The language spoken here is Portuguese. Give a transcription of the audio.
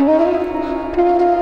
Música